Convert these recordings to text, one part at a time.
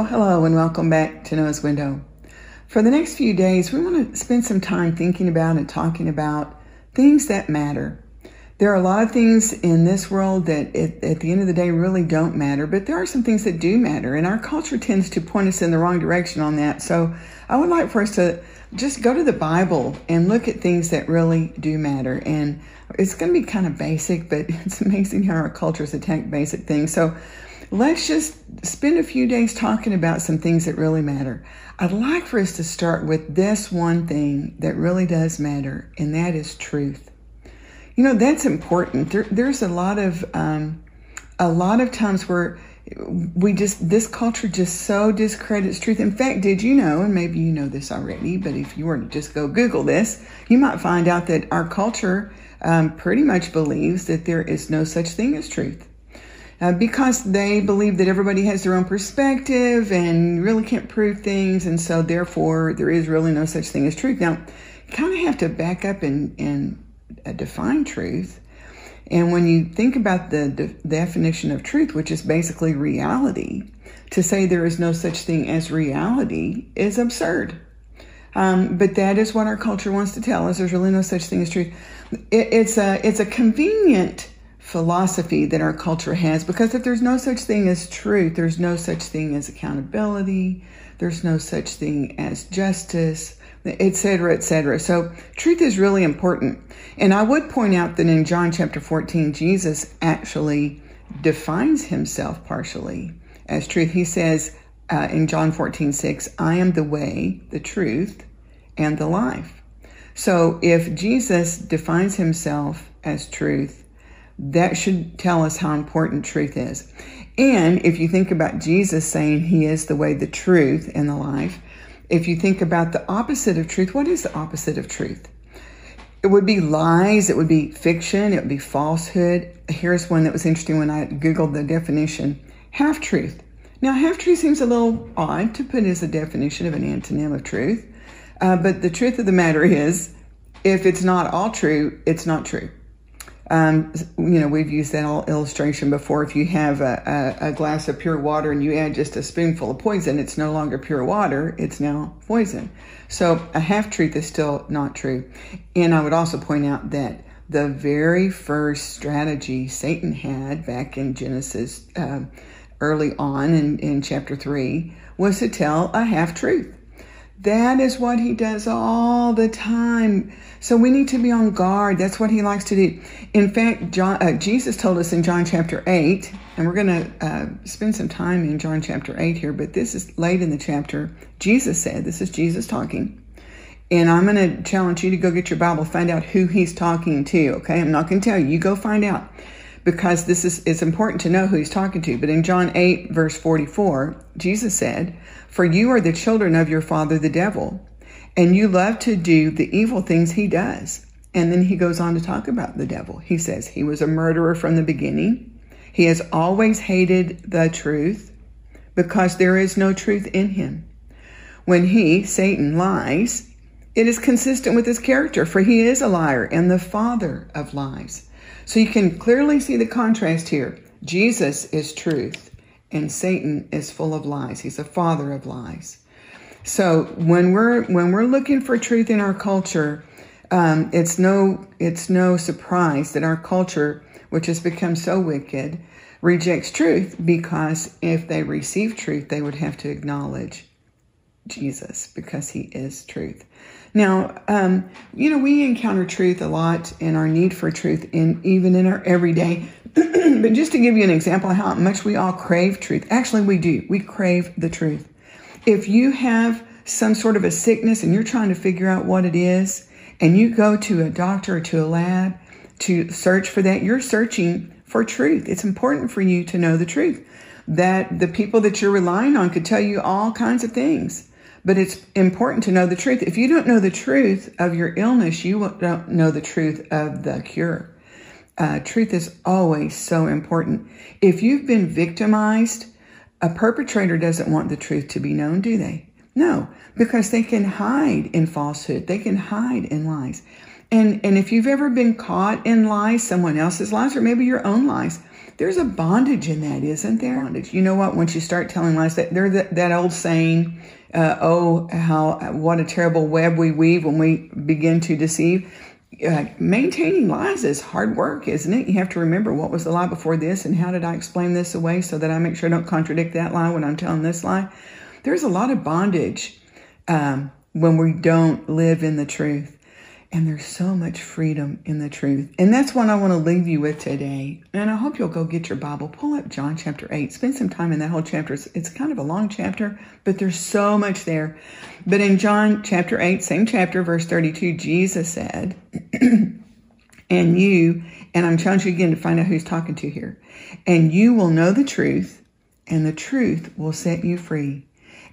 Well, hello and welcome back to Noah's Window. For the next few days, we want to spend some time thinking about and talking about things that matter. There are a lot of things in this world that at, at, the end of the day really don't matter, but there are some things that do matter, and our culture tends to point us in the wrong direction on that. So I would like for us to just go to the Bible and look at things that really do matter. And it's going to be kind of basic, but it's amazing how our culture cultures attack basic things. So let's just spend a few days talking about some things that really matter. I'd like for us to start with this one thing that really does matter, and that is truth. You know, that's important. There, there's a lot of um, a lot of times where we just this culture just so discredits truth. In fact, did you know, and maybe you know this already, but if you were to just go Google this, you might find out that our culture um, pretty much believes that there is no such thing as truth uh, because they believe that everybody has their own perspective and really can't prove things, and so therefore there is really no such thing as truth. Now, you kind of have to back up and, and uh, define truth. And when you think about the de- definition of truth, which is basically reality, to say there is no such thing as reality is absurd. Um, but that is what our culture wants to tell us. There's really no such thing as truth. It, it's a it's a convenient philosophy that our culture has because if there's no such thing as truth, there's no such thing as accountability, there's no such thing as justice, etc., etc. So truth is really important. And I would point out that in John chapter 14, Jesus actually defines himself partially as truth. He says uh, in John 14, 6, I am the way, the truth, and the life. So if Jesus defines himself as truth, that should tell us how important truth is. And if you think about Jesus saying he is the way, the truth, and the life, if you think about the opposite of truth, what is the opposite of truth? It would be lies, it would be fiction, it would be falsehood. Here's one that was interesting when I Googled the definition half truth. Now, half truth seems a little odd to put as a definition of an antonym of truth, uh, but the truth of the matter is, if it's not all true, it's not true. Um, you know, we've used that illustration before. If you have a, a, a, glass of pure water and you add just a spoonful of poison, it's no longer pure water, it's now poison. So a half truth is still not true. And I would also point out that the very first strategy Satan had back in Genesis uh, early on in, in chapter 3 was to tell a half truth. That is what he does all the time. So we need to be on guard. That's what he likes to do. In fact, John, uh, Jesus told us in John chapter 8, and we're going to uh, spend some time in John chapter 8 here, but this is late in the chapter. Jesus said, This is Jesus talking. And I'm going to challenge you to go get your Bible, find out who he's talking to, okay? I'm not going to tell you. You go find out because this is it's important to know who he's talking to. But in John 8 verse 44, Jesus said, "For you are the children of your father the devil, and you love to do the evil things he does." And then he goes on to talk about the devil. He says, "He was a murderer from the beginning. He has always hated the truth because there is no truth in him. When he, Satan, lies, it is consistent with his character, for he is a liar and the father of lies." So you can clearly see the contrast here. Jesus is truth and Satan is full of lies. He's a father of lies. So when we're when we're looking for truth in our culture, um, it's no it's no surprise that our culture, which has become so wicked, rejects truth because if they receive truth, they would have to acknowledge Jesus because he is truth. Now, um, you know, we encounter truth a lot and our need for truth in even in our everyday. but just to give you an example of how much we all crave truth, actually, we do. We crave the truth. If you have some sort of a sickness and you're trying to figure out what it is, and you go to a doctor or to a lab to search for that, you're searching for truth. It's important for you to know the truth. That the people that you're relying on could tell you all kinds of things but it's important to know the truth. If you don't know the truth of your illness, you don't know the truth of the cure. Uh, truth is always so important. If you've been victimized, a perpetrator doesn't want the truth to be known, do they? No, because they can hide in falsehood, they can hide in lies. And, and if you've ever been caught in lies, someone else's lies, or maybe your own lies, there's a bondage in that, isn't there? Bondage. You know what? Once you start telling lies, that that, that old saying, uh, "Oh, how what a terrible web we weave when we begin to deceive." Uh, maintaining lies is hard work, isn't it? You have to remember what was the lie before this, and how did I explain this away so that I make sure I don't contradict that lie when I'm telling this lie. There's a lot of bondage um, when we don't live in the truth. And there's so much freedom in the truth. And that's what I want to leave you with today. And I hope you'll go get your Bible, pull up John chapter 8, spend some time in that whole chapter. It's, it's kind of a long chapter, but there's so much there. But in John chapter 8, same chapter, verse 32, Jesus said, And you, and I'm challenging you again to find out who's talking to here, and you will know the truth, and the truth will set you free.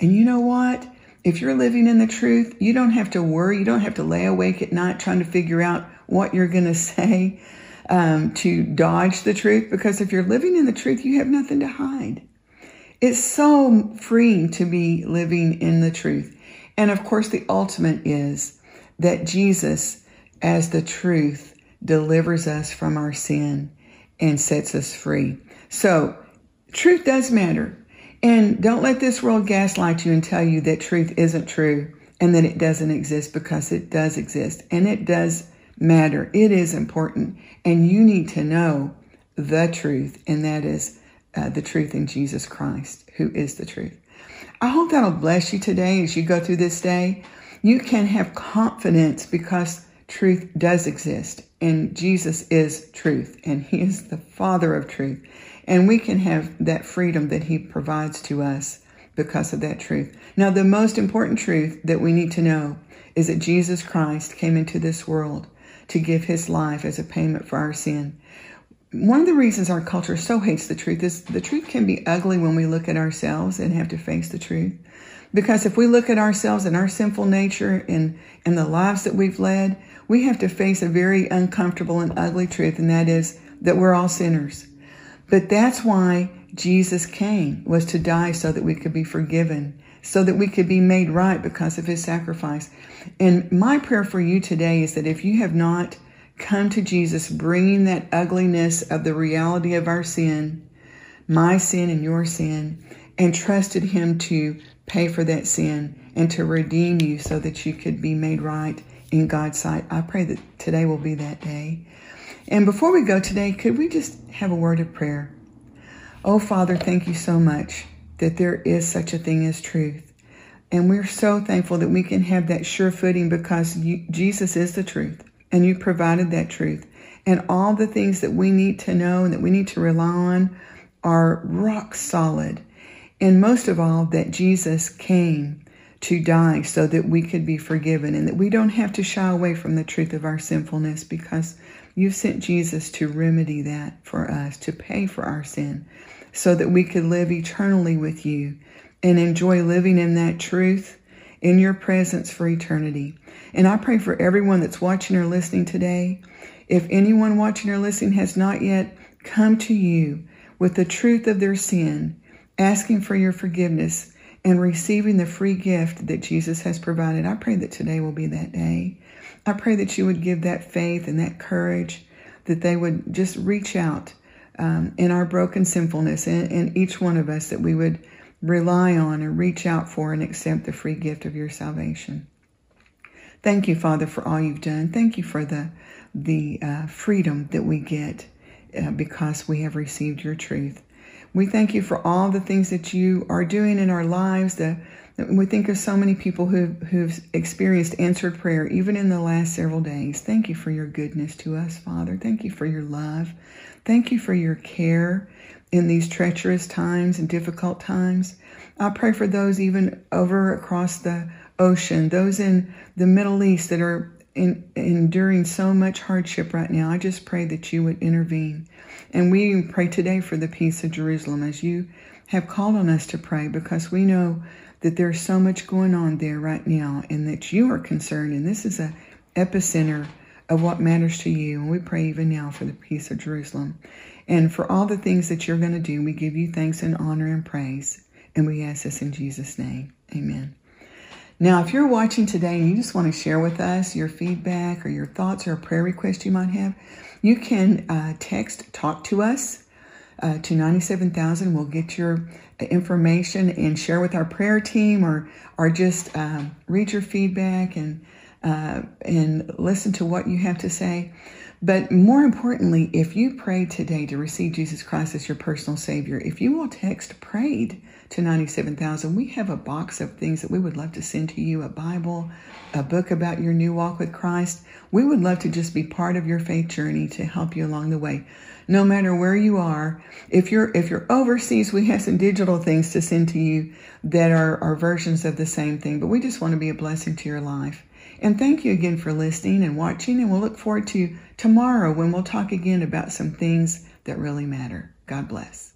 And you know what? If you're living in the truth, you don't have to worry. You don't have to lay awake at night trying to figure out what you're going to say um, to dodge the truth. Because if you're living in the truth, you have nothing to hide. It's so freeing to be living in the truth. And of course, the ultimate is that Jesus, as the truth, delivers us from our sin and sets us free. So, truth does matter. And don't let this world gaslight you and tell you that truth isn't true and that it doesn't exist because it does exist and it does matter. It is important. And you need to know the truth, and that is uh, the truth in Jesus Christ, who is the truth. I hope that'll bless you today as you go through this day. You can have confidence because truth does exist, and Jesus is truth, and He is the Father of truth. And we can have that freedom that He provides to us because of that truth. Now, the most important truth that we need to know is that Jesus Christ came into this world to give His life as a payment for our sin. One of the reasons our culture so hates the truth is the truth can be ugly when we look at ourselves and have to face the truth. Because if we look at ourselves and our sinful nature and, and the lives that we've led, we have to face a very uncomfortable and ugly truth, and that is that we're all sinners. But that's why Jesus came, was to die so that we could be forgiven, so that we could be made right because of his sacrifice. And my prayer for you today is that if you have not come to Jesus bringing that ugliness of the reality of our sin, my sin and your sin, and trusted him to pay for that sin and to redeem you so that you could be made right in God's sight. I pray that today will be that day. And before we go today, could we just have a word of prayer? Oh, Father, thank you so much that there is such a thing as truth. And we're so thankful that we can have that sure footing because you, Jesus is the truth and you provided that truth. And all the things that we need to know and that we need to rely on are rock solid. And most of all, that Jesus came to die so that we could be forgiven and that we don't have to shy away from the truth of our sinfulness because you sent Jesus to remedy that for us, to pay for our sin, so that we could live eternally with you and enjoy living in that truth in your presence for eternity. And I pray for everyone that's watching or listening today. If anyone watching or listening has not yet come to you with the truth of their sin, asking for your forgiveness, and receiving the free gift that Jesus has provided, I pray that today will be that day. I pray that you would give that faith and that courage, that they would just reach out um, in our broken sinfulness, and, and each one of us, that we would rely on and reach out for and accept the free gift of your salvation. Thank you, Father, for all you've done. Thank you for the the uh, freedom that we get uh, because we have received your truth. We thank you for all the things that you are doing in our lives, we think of so many people who, who've experienced answered prayer even in the last several days. Thank you for your goodness to us, Father. Thank you for your love. Thank you for your care in these treacherous times and difficult times. I pray for those even over across the ocean, those in the Middle East that are in, enduring so much hardship right now. I just pray that you would intervene. And we pray today for the peace of Jerusalem as you have called on us to pray because we know that there's so much going on there right now and that you are concerned. And this is a epicenter of what matters to you. And we pray even now for the peace of Jerusalem. And for all the things that you're going to do, we give you thanks and honor and praise. And we ask this in Jesus' name. Amen. Now, if you're watching today and you just want to share with us your feedback or your thoughts or a prayer request you might have, you can uh, text talk to us uh, to 97,000. We'll get your information and share with our prayer team or, or just um, read your feedback and, uh, and listen to what you have to say. But more importantly, if you pray today to receive Jesus Christ as your personal Savior, if you will text prayed to 97,000, we have a box of things that we would love to send to you a Bible, a book about your new walk with Christ. We would love to just be part of your faith journey to help you along the way. No matter where you are, if you're if you're overseas, we have some digital things to send to you that are, are versions of the same thing, but we just want to be a blessing to your life. And thank you again for listening and watching, and we'll look forward to tomorrow when we'll talk again about some things that really matter. God bless.